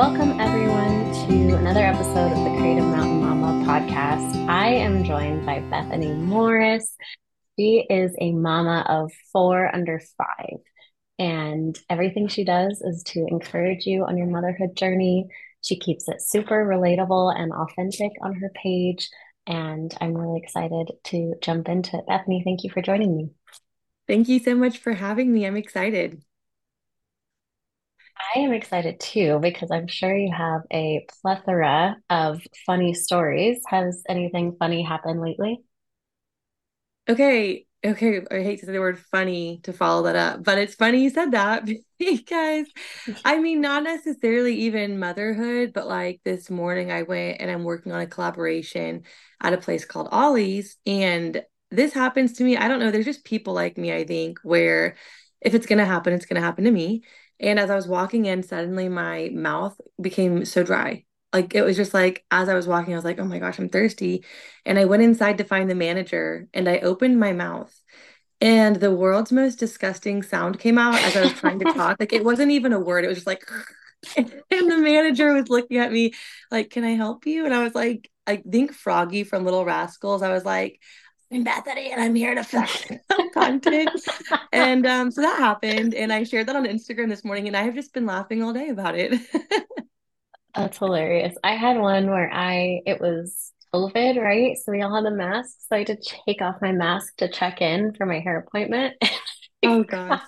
Welcome, everyone, to another episode of the Creative Mountain Mama podcast. I am joined by Bethany Morris. She is a mama of four under five, and everything she does is to encourage you on your motherhood journey. She keeps it super relatable and authentic on her page, and I'm really excited to jump into it. Bethany, thank you for joining me. Thank you so much for having me. I'm excited. I am excited too because I'm sure you have a plethora of funny stories. Has anything funny happened lately? Okay, okay. I hate to say the word funny to follow that up, but it's funny you said that because I mean, not necessarily even motherhood, but like this morning I went and I'm working on a collaboration at a place called Ollie's. And this happens to me. I don't know. There's just people like me, I think, where if it's going to happen, it's going to happen to me. And as I was walking in, suddenly my mouth became so dry. Like it was just like as I was walking, I was like, oh my gosh, I'm thirsty. And I went inside to find the manager and I opened my mouth. And the world's most disgusting sound came out as I was trying to talk. Like it wasn't even a word, it was just like, and the manager was looking at me like, Can I help you? And I was like, I think Froggy from Little Rascals. I was like, I'm Bethany and I'm here to film content. and um, so that happened. And I shared that on Instagram this morning and I have just been laughing all day about it. That's hilarious. I had one where I, it was COVID, right? So we all had the masks. So I had to take off my mask to check in for my hair appointment. oh, gosh.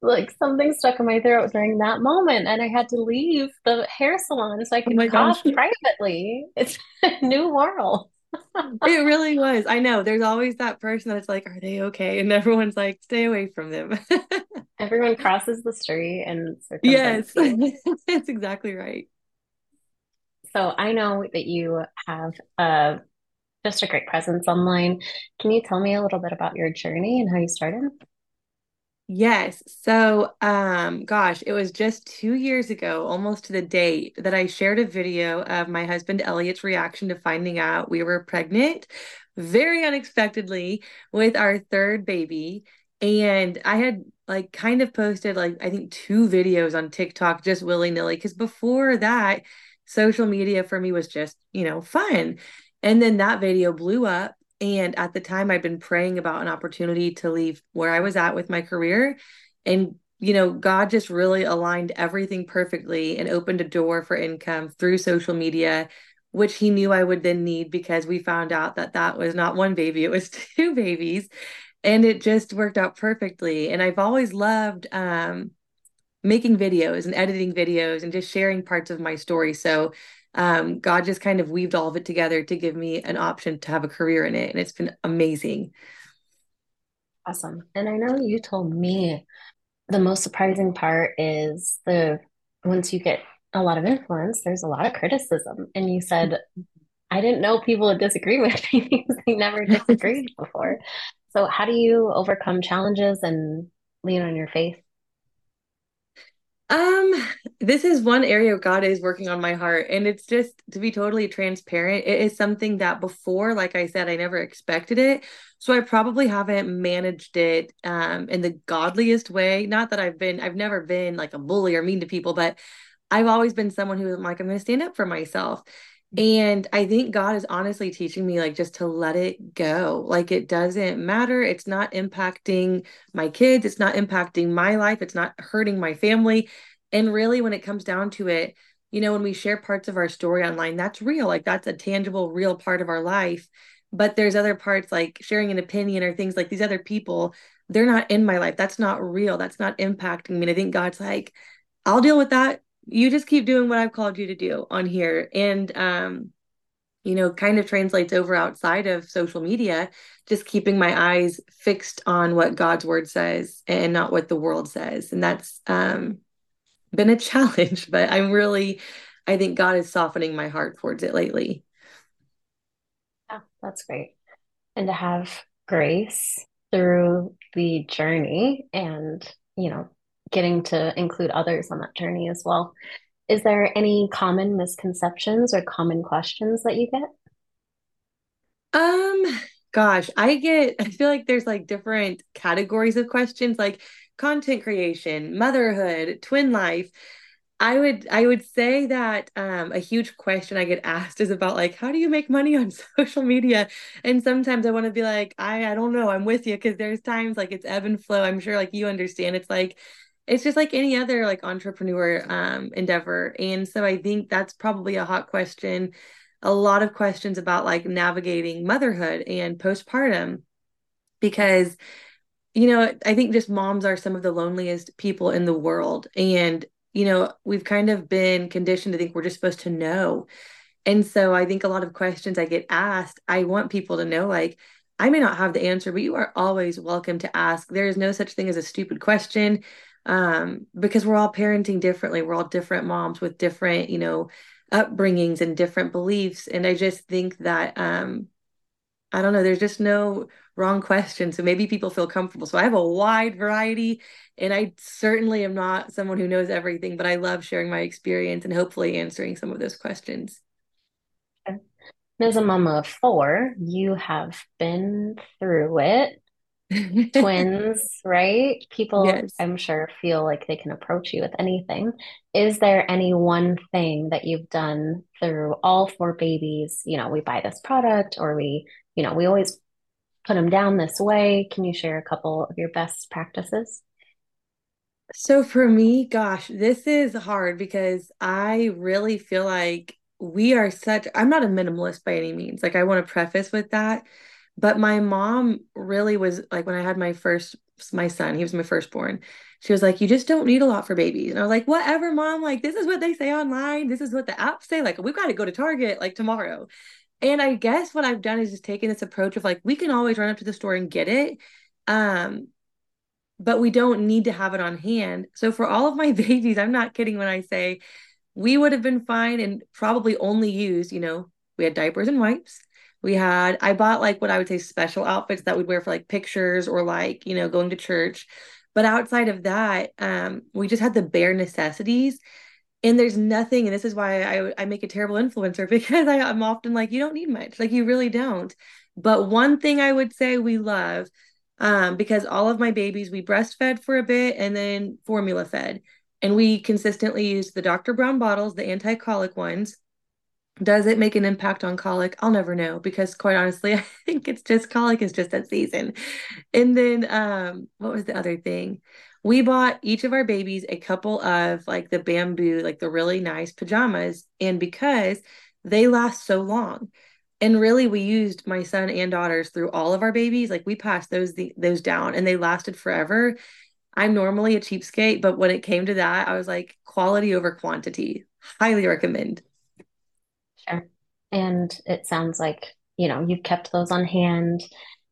like something stuck in my throat during that moment and I had to leave the hair salon so I oh could oh cough gosh. privately. It's a new world it really was. I know. There's always that person that's like, are they okay? And everyone's like, stay away from them. Everyone crosses the street and yes, that's exactly right. So I know that you have uh, just a great presence online. Can you tell me a little bit about your journey and how you started? Yes. So, um, gosh, it was just two years ago, almost to the date, that I shared a video of my husband Elliot's reaction to finding out we were pregnant very unexpectedly with our third baby. And I had like kind of posted like I think two videos on TikTok just willy-nilly because before that, social media for me was just, you know, fun. And then that video blew up and at the time, I'd been praying about an opportunity to leave where I was at with my career. And, you know, God just really aligned everything perfectly and opened a door for income through social media, which He knew I would then need because we found out that that was not one baby, it was two babies. And it just worked out perfectly. And I've always loved, um, making videos and editing videos and just sharing parts of my story. So um, God just kind of weaved all of it together to give me an option to have a career in it. And it's been amazing. Awesome. And I know you told me the most surprising part is the once you get a lot of influence, there's a lot of criticism. And you said, I didn't know people would disagree with me because they never disagreed before. So, how do you overcome challenges and lean on your faith? Um, this is one area God is working on my heart, and it's just to be totally transparent. It is something that before, like I said, I never expected it. So I probably haven't managed it um in the godliest way. Not that I've been, I've never been like a bully or mean to people, but I've always been someone who I'm like, I'm gonna stand up for myself. And I think God is honestly teaching me like just to let it go. Like it doesn't matter. It's not impacting my kids. It's not impacting my life. It's not hurting my family. And really, when it comes down to it, you know, when we share parts of our story online, that's real. Like that's a tangible, real part of our life. But there's other parts like sharing an opinion or things like these other people, they're not in my life. That's not real. That's not impacting me. And I think God's like, I'll deal with that you just keep doing what I've called you to do on here. And, um, you know, kind of translates over outside of social media, just keeping my eyes fixed on what God's word says and not what the world says. And that's um, been a challenge, but I'm really, I think God is softening my heart towards it lately. Yeah, that's great. And to have grace through the journey and, you know, getting to include others on that journey as well. Is there any common misconceptions or common questions that you get? Um, gosh, I get, I feel like there's like different categories of questions like content creation, motherhood, twin life. I would I would say that um, a huge question I get asked is about like how do you make money on social media? And sometimes I want to be like I I don't know I'm with you because there's times like it's ebb and flow. I'm sure like you understand. It's like it's just like any other like entrepreneur um, endeavor. And so I think that's probably a hot question. A lot of questions about like navigating motherhood and postpartum because you know, I think just moms are some of the loneliest people in the world. And you know, we've kind of been conditioned to think we're just supposed to know. And so I think a lot of questions I get asked, I want people to know like, I may not have the answer, but you are always welcome to ask. There is no such thing as a stupid question um, because we're all parenting differently. We're all different moms with different, you know, upbringings and different beliefs. And I just think that, um, I don't know, there's just no wrong question. So maybe people feel comfortable. So I have a wide variety and I certainly am not someone who knows everything, but I love sharing my experience and hopefully answering some of those questions. As a mama of four, you have been through it. Twins, right? People, yes. I'm sure, feel like they can approach you with anything. Is there any one thing that you've done through all four babies? You know, we buy this product or we, you know, we always put them down this way. Can you share a couple of your best practices? So for me, gosh, this is hard because I really feel like we are such, I'm not a minimalist by any means. Like I want to preface with that. But my mom really was like when I had my first my son, he was my firstborn. She was like, "You just don't need a lot for babies." And I was like, "Whatever, mom. Like this is what they say online. This is what the apps say. Like we've got to go to Target like tomorrow." And I guess what I've done is just taken this approach of like we can always run up to the store and get it. Um, but we don't need to have it on hand. So for all of my babies, I'm not kidding when I say we would have been fine and probably only used, you know, we had diapers and wipes. We had I bought like what I would say special outfits that we'd wear for like pictures or like, you know, going to church. But outside of that, um, we just had the bare necessities. And there's nothing and this is why I, I make a terrible influencer because I, i'm often like you don't need much. Like you really don't. But one thing i would say we love um, because all of my babies we breastfed for a bit and then formula fed. And we consistently used the dr brown bottles the anti-colic ones does it make an impact on colic i'll never know because quite honestly i think it's just colic is just that season and then um what was the other thing we bought each of our babies a couple of like the bamboo, like the really nice pajamas. And because they last so long, and really we used my son and daughters through all of our babies, like we passed those the, those down and they lasted forever. I'm normally a cheapskate, but when it came to that, I was like quality over quantity. Highly recommend. And it sounds like, you know, you've kept those on hand.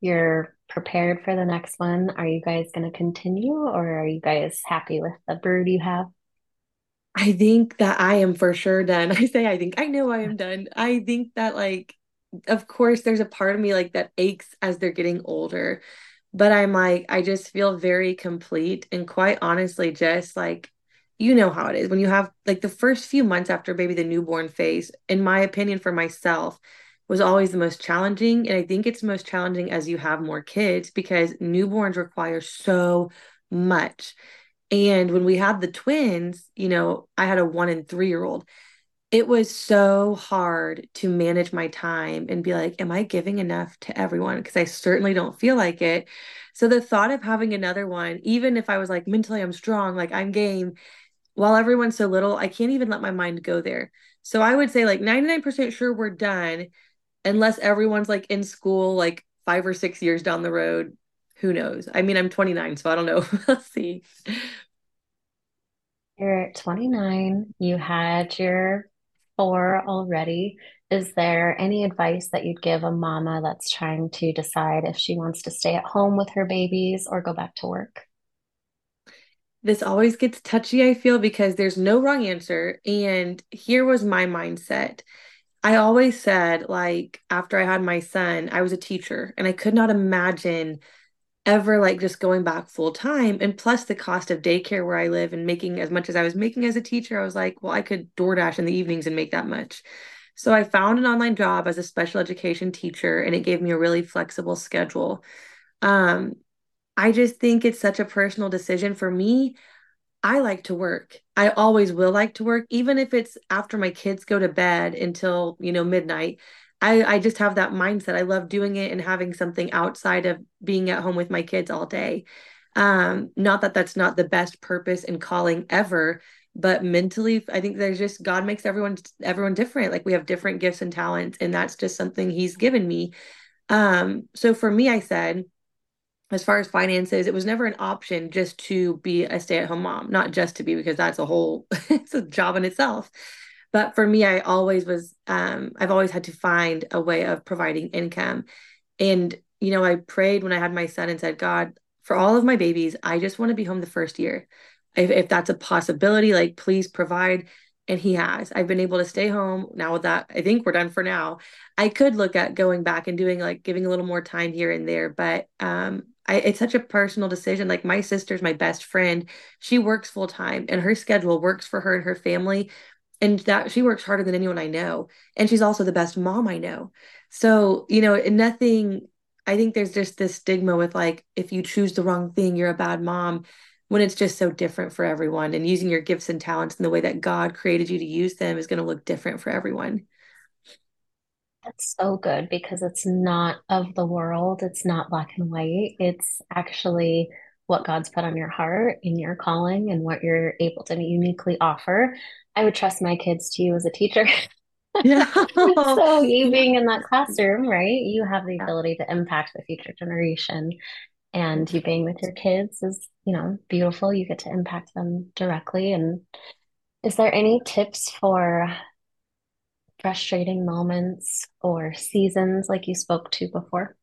You're prepared for the next one? Are you guys going to continue or are you guys happy with the brood you have? I think that I am for sure done. I say I think I know I am done. I think that like of course there's a part of me like that aches as they're getting older. But I'm like I just feel very complete and quite honestly just like you know how it is when you have like the first few months after baby the newborn phase in my opinion for myself was always the most challenging. And I think it's most challenging as you have more kids because newborns require so much. And when we had the twins, you know, I had a one and three year old. It was so hard to manage my time and be like, am I giving enough to everyone? Because I certainly don't feel like it. So the thought of having another one, even if I was like mentally I'm strong, like I'm game, while everyone's so little, I can't even let my mind go there. So I would say like 99% sure we're done unless everyone's like in school like five or six years down the road. Who knows? I mean i'm 29 so i don't know. Let's see. You're at 29 you had your four already. Is there any advice that you'd give a mama that's trying to decide if she wants to stay at home with her babies or go back to work this always gets touchy i feel because there's no wrong answer and here was my mindset I always said, like, after I had my son, I was a teacher and I could not imagine ever like just going back full time. And plus the cost of daycare where I live and making as much as I was making as a teacher, I was like, well, I could DoorDash in the evenings and make that much. So I found an online job as a special education teacher and it gave me a really flexible schedule. Um, I just think it's such a personal decision for me. I like to work. I always will like to work, even if it's after my kids go to bed until, you know, midnight. I, I just have that mindset. I love doing it and having something outside of being at home with my kids all day. Um, not that that's not the best purpose and calling ever, but mentally, I think there's just God makes everyone everyone different. Like we have different gifts and talents, and that's just something He's given me. Um, so for me, I said, as far as finances, it was never an option just to be a stay-at-home mom, not just to be because that's a whole it's a job in itself. But for me, I always was um I've always had to find a way of providing income. And you know, I prayed when I had my son and said, God, for all of my babies, I just want to be home the first year. If if that's a possibility, like please provide and he has. I've been able to stay home now with that. I think we're done for now. I could look at going back and doing like giving a little more time here and there, but um I, it's such a personal decision. Like my sister's my best friend. She works full time and her schedule works for her and her family. And that she works harder than anyone I know. And she's also the best mom I know. So, you know, nothing, I think there's just this stigma with like, if you choose the wrong thing, you're a bad mom when it's just so different for everyone. And using your gifts and talents in the way that God created you to use them is going to look different for everyone. That's so good because it's not of the world. It's not black and white. It's actually what God's put on your heart in your calling and what you're able to uniquely offer. I would trust my kids to you as a teacher. Yeah. so you being in that classroom, right? You have the ability to impact the future generation. And you being with your kids is, you know, beautiful. You get to impact them directly. And is there any tips for frustrating moments or seasons like you spoke to before?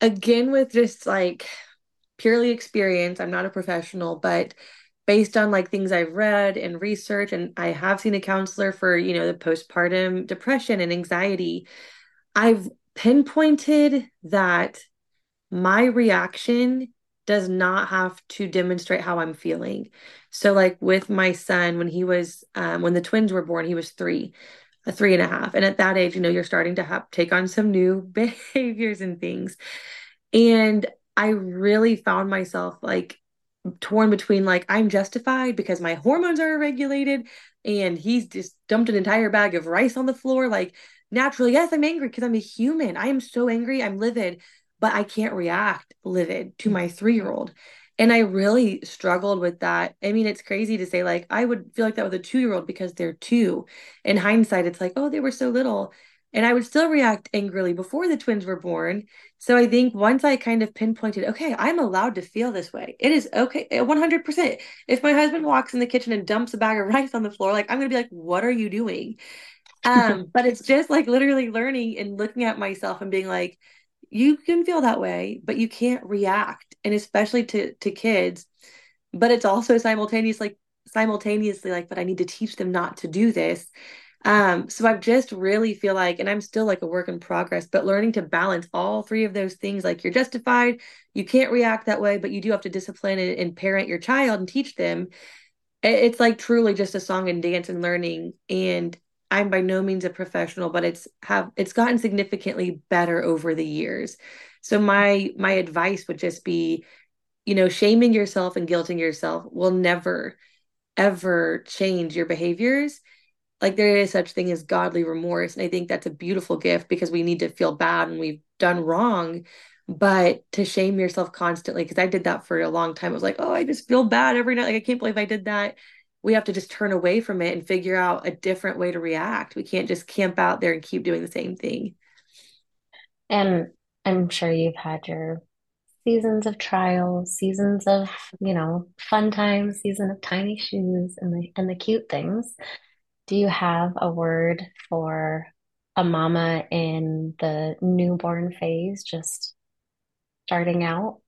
Again, with just like purely experience, I'm not a professional, but based on like things I've read and research, and I have seen a counselor for, you know, the postpartum depression and anxiety, I've pinpointed that my reaction does not have to demonstrate how I'm feeling. So, like with my son, when he was, um, when the twins were born, he was three, a three and a half. And at that age, you know, you're starting to have take on some new behaviors and things. And I really found myself like torn between like I'm justified because my hormones are regulated and he's just dumped an entire bag of rice on the floor. Like naturally, yes, I'm angry because I'm a human. I am so angry, I'm livid but I can't react livid to my three year old. And I really struggled with that. I mean, it's crazy to say, like, I would feel like that with a two year old because they're two. In hindsight, it's like, oh, they were so little. And I would still react angrily before the twins were born. So I think once I kind of pinpointed, okay, I'm allowed to feel this way. It is okay, 100%. If my husband walks in the kitchen and dumps a bag of rice on the floor, like, I'm going to be like, what are you doing? Um, but it's just like literally learning and looking at myself and being like, you can feel that way, but you can't react, and especially to to kids. But it's also simultaneously like simultaneously like, but I need to teach them not to do this. Um, so I've just really feel like, and I'm still like a work in progress, but learning to balance all three of those things. Like you're justified, you can't react that way, but you do have to discipline and parent your child and teach them. It's like truly just a song and dance and learning. And I'm by no means a professional, but it's have it's gotten significantly better over the years. So my my advice would just be, you know, shaming yourself and guilting yourself will never ever change your behaviors. Like there is such thing as godly remorse, and I think that's a beautiful gift because we need to feel bad when we've done wrong. But to shame yourself constantly, because I did that for a long time. It was like, oh, I just feel bad every night. Like I can't believe I did that we have to just turn away from it and figure out a different way to react. We can't just camp out there and keep doing the same thing. And I'm sure you've had your seasons of trials, seasons of, you know, fun times, season of tiny shoes and the and the cute things. Do you have a word for a mama in the newborn phase just starting out?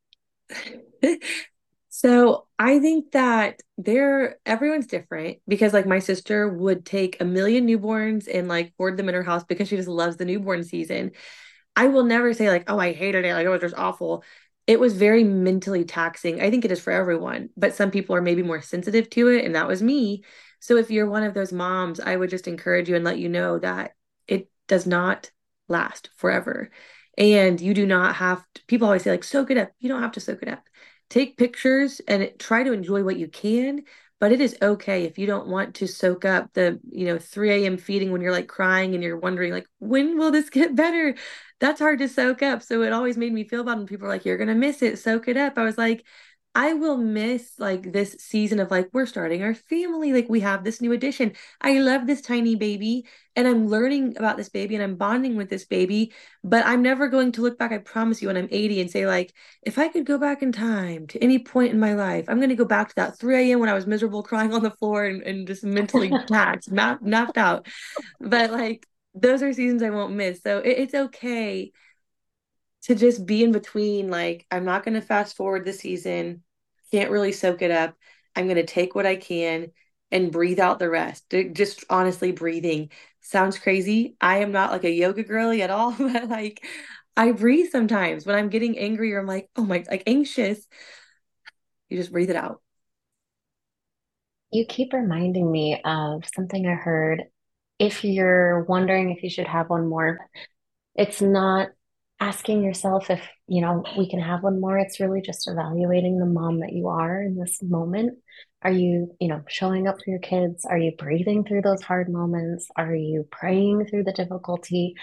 So I think that they're everyone's different because like my sister would take a million newborns and like board them in her house because she just loves the newborn season. I will never say like, oh, I hated it. Like, oh, it was just awful. It was very mentally taxing. I think it is for everyone, but some people are maybe more sensitive to it, and that was me. So if you're one of those moms, I would just encourage you and let you know that it does not last forever. And you do not have to, people always say, like, soak it up. You don't have to soak it up take pictures and try to enjoy what you can but it is okay if you don't want to soak up the you know 3 a.m feeding when you're like crying and you're wondering like when will this get better? That's hard to soak up. So it always made me feel bad when people are like you're gonna miss it. Soak it up. I was like I will miss like this season of like we're starting our family like we have this new addition. I love this tiny baby and I'm learning about this baby and I'm bonding with this baby, but I'm never going to look back I promise you when I'm 80 and say like if I could go back in time to any point in my life, I'm going to go back to that 3 a.m. when I was miserable crying on the floor and, and just mentally taxed, knocked, knocked out. But like those are seasons I won't miss. So it, it's okay to just be in between like i'm not going to fast forward the season can't really soak it up. I'm going to take what i can and breathe out the rest. Just honestly breathing sounds crazy. I am not like a yoga girly at all but like i breathe sometimes. When i'm getting angry or i'm like oh my like anxious you just breathe it out. You keep reminding me of something i heard. If you're wondering if you should have one more it's not asking yourself if, you know, we can have one more. It's really just evaluating the mom that you are in this moment. Are you, you know, showing up for your kids? Are you breathing through those hard moments? Are you praying through the difficulty?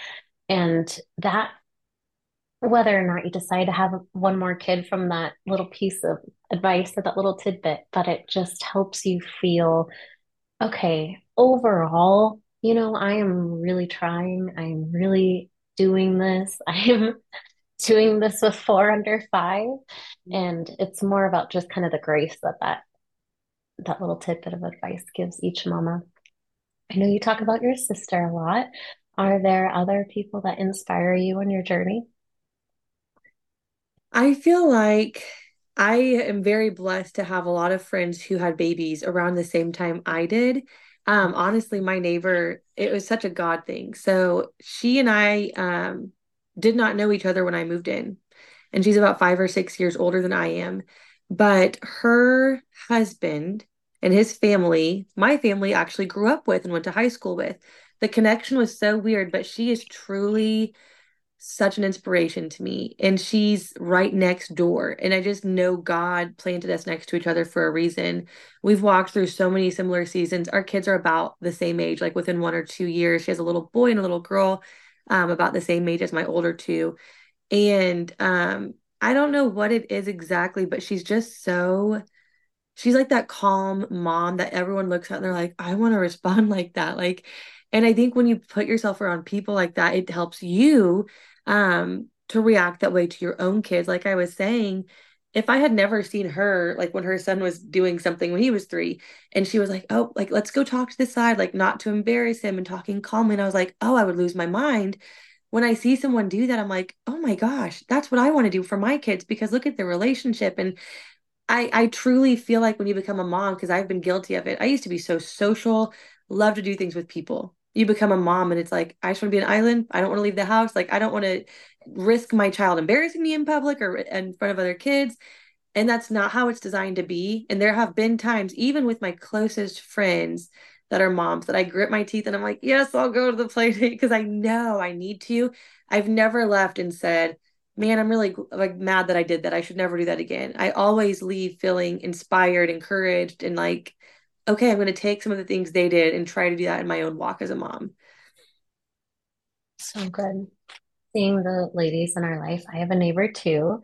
And that, whether or not you decide to have one more kid from that little piece of advice or that little tidbit, but it just helps you feel, okay, overall, you know, I am really trying. I'm really doing this. I'm doing this with four under five. Mm-hmm. And it's more about just kind of the grace that that, that little tidbit of advice gives each mama. I know you talk about your sister a lot. Are there other people that inspire you on your journey? I feel like I am very blessed to have a lot of friends who had babies around the same time I did. Um, honestly, my neighbor, it was such a God thing. So she and I um, did not know each other when I moved in. And she's about five or six years older than I am. But her husband and his family, my family actually grew up with and went to high school with. The connection was so weird, but she is truly such an inspiration to me. And she's right next door. And I just know God planted us next to each other for a reason. We've walked through so many similar seasons. Our kids are about the same age, like within one or two years. She has a little boy and a little girl, um, about the same age as my older two. And um, I don't know what it is exactly, but she's just so she's like that calm mom that everyone looks at and they're like, I want to respond like that. Like, and I think when you put yourself around people like that, it helps you um, to react that way to your own kids. Like I was saying, if I had never seen her, like when her son was doing something when he was three, and she was like, Oh, like, let's go talk to the side, like, not to embarrass him and talking calmly. And I was like, Oh, I would lose my mind. When I see someone do that, I'm like, Oh my gosh, that's what I want to do for my kids because look at the relationship. And I, I truly feel like when you become a mom, because I've been guilty of it, I used to be so social, love to do things with people you become a mom and it's like i just want to be an island. I don't want to leave the house. Like i don't want to risk my child embarrassing me in public or in front of other kids. And that's not how it's designed to be. And there have been times even with my closest friends that are moms that i grit my teeth and i'm like yes i'll go to the play date. Because i know i need to. I've never left and said man i'm really like mad that i did that. I should never do that again. I always leave feeling inspired encouraged and like okay, I'm going to take some of the things they did and try to do that in my own walk as a mom. So good. Seeing the ladies in our life. I have a neighbor too.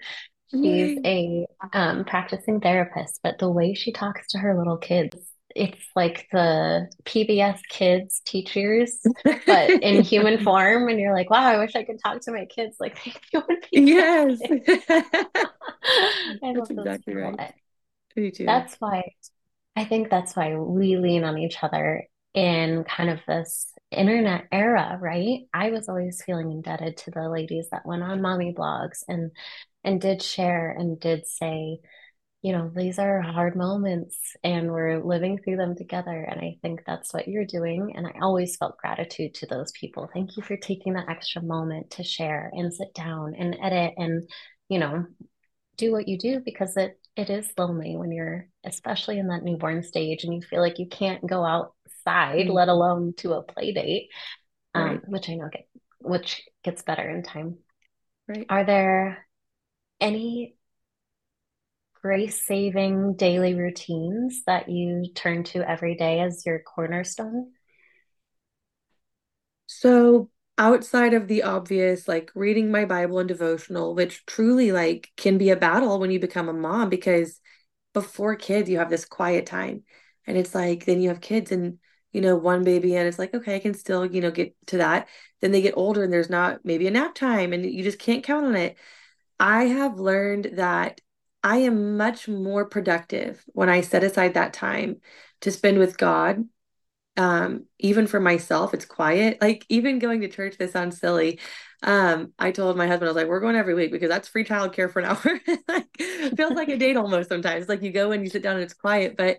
She's a um, practicing therapist, but the way she talks to her little kids, it's like the PBS kids teachers, but in human form. And you're like, wow, I wish I could talk to my kids like human Yes. I That's exactly right. Me too. That's why I think that's why we lean on each other in kind of this internet era, right? I was always feeling indebted to the ladies that went on mommy blogs and and did share and did say, you know, these are hard moments and we're living through them together. And I think that's what you're doing. And I always felt gratitude to those people. Thank you for taking that extra moment to share and sit down and edit and, you know, do what you do because it it is lonely when you're especially in that newborn stage and you feel like you can't go outside mm-hmm. let alone to a play date um, right. which i know get which gets better in time right are there any grace saving daily routines that you turn to every day as your cornerstone? So, outside of the obvious, like reading my Bible and devotional, which truly like can be a battle when you become a mom because before kids, you have this quiet time. And it's like, then you have kids and, you know, one baby, and it's like, okay, I can still, you know, get to that. Then they get older and there's not maybe a nap time and you just can't count on it. I have learned that I am much more productive when I set aside that time to spend with God. Um, even for myself, it's quiet. Like even going to church, this sounds silly. Um, I told my husband, I was like, we're going every week because that's free childcare for an hour. like feels like a date almost sometimes. Like you go and you sit down and it's quiet, but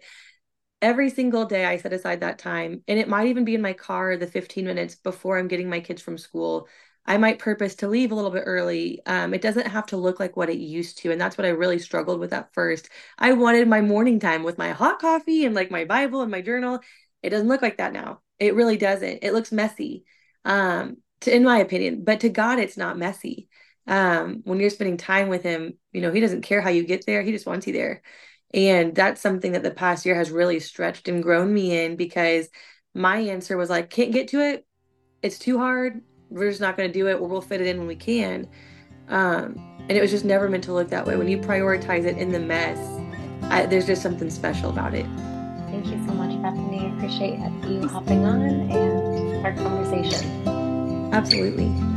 every single day I set aside that time. And it might even be in my car the 15 minutes before I'm getting my kids from school I might purpose to leave a little bit early. Um, it doesn't have to look like what it used to. And that's what I really struggled with at first. I wanted my morning time with my hot coffee and like my Bible and my journal. It doesn't look like that now. It really doesn't. It looks messy, um, to, in my opinion. But to God, it's not messy. Um, when you're spending time with Him, you know, He doesn't care how you get there, He just wants you there. And that's something that the past year has really stretched and grown me in because my answer was like, can't get to it. It's too hard we're just not going to do it or we'll fit it in when we can um, and it was just never meant to look that way when you prioritize it in the mess I, there's just something special about it thank you so much bethany i appreciate you hopping on and our conversation. Absolutely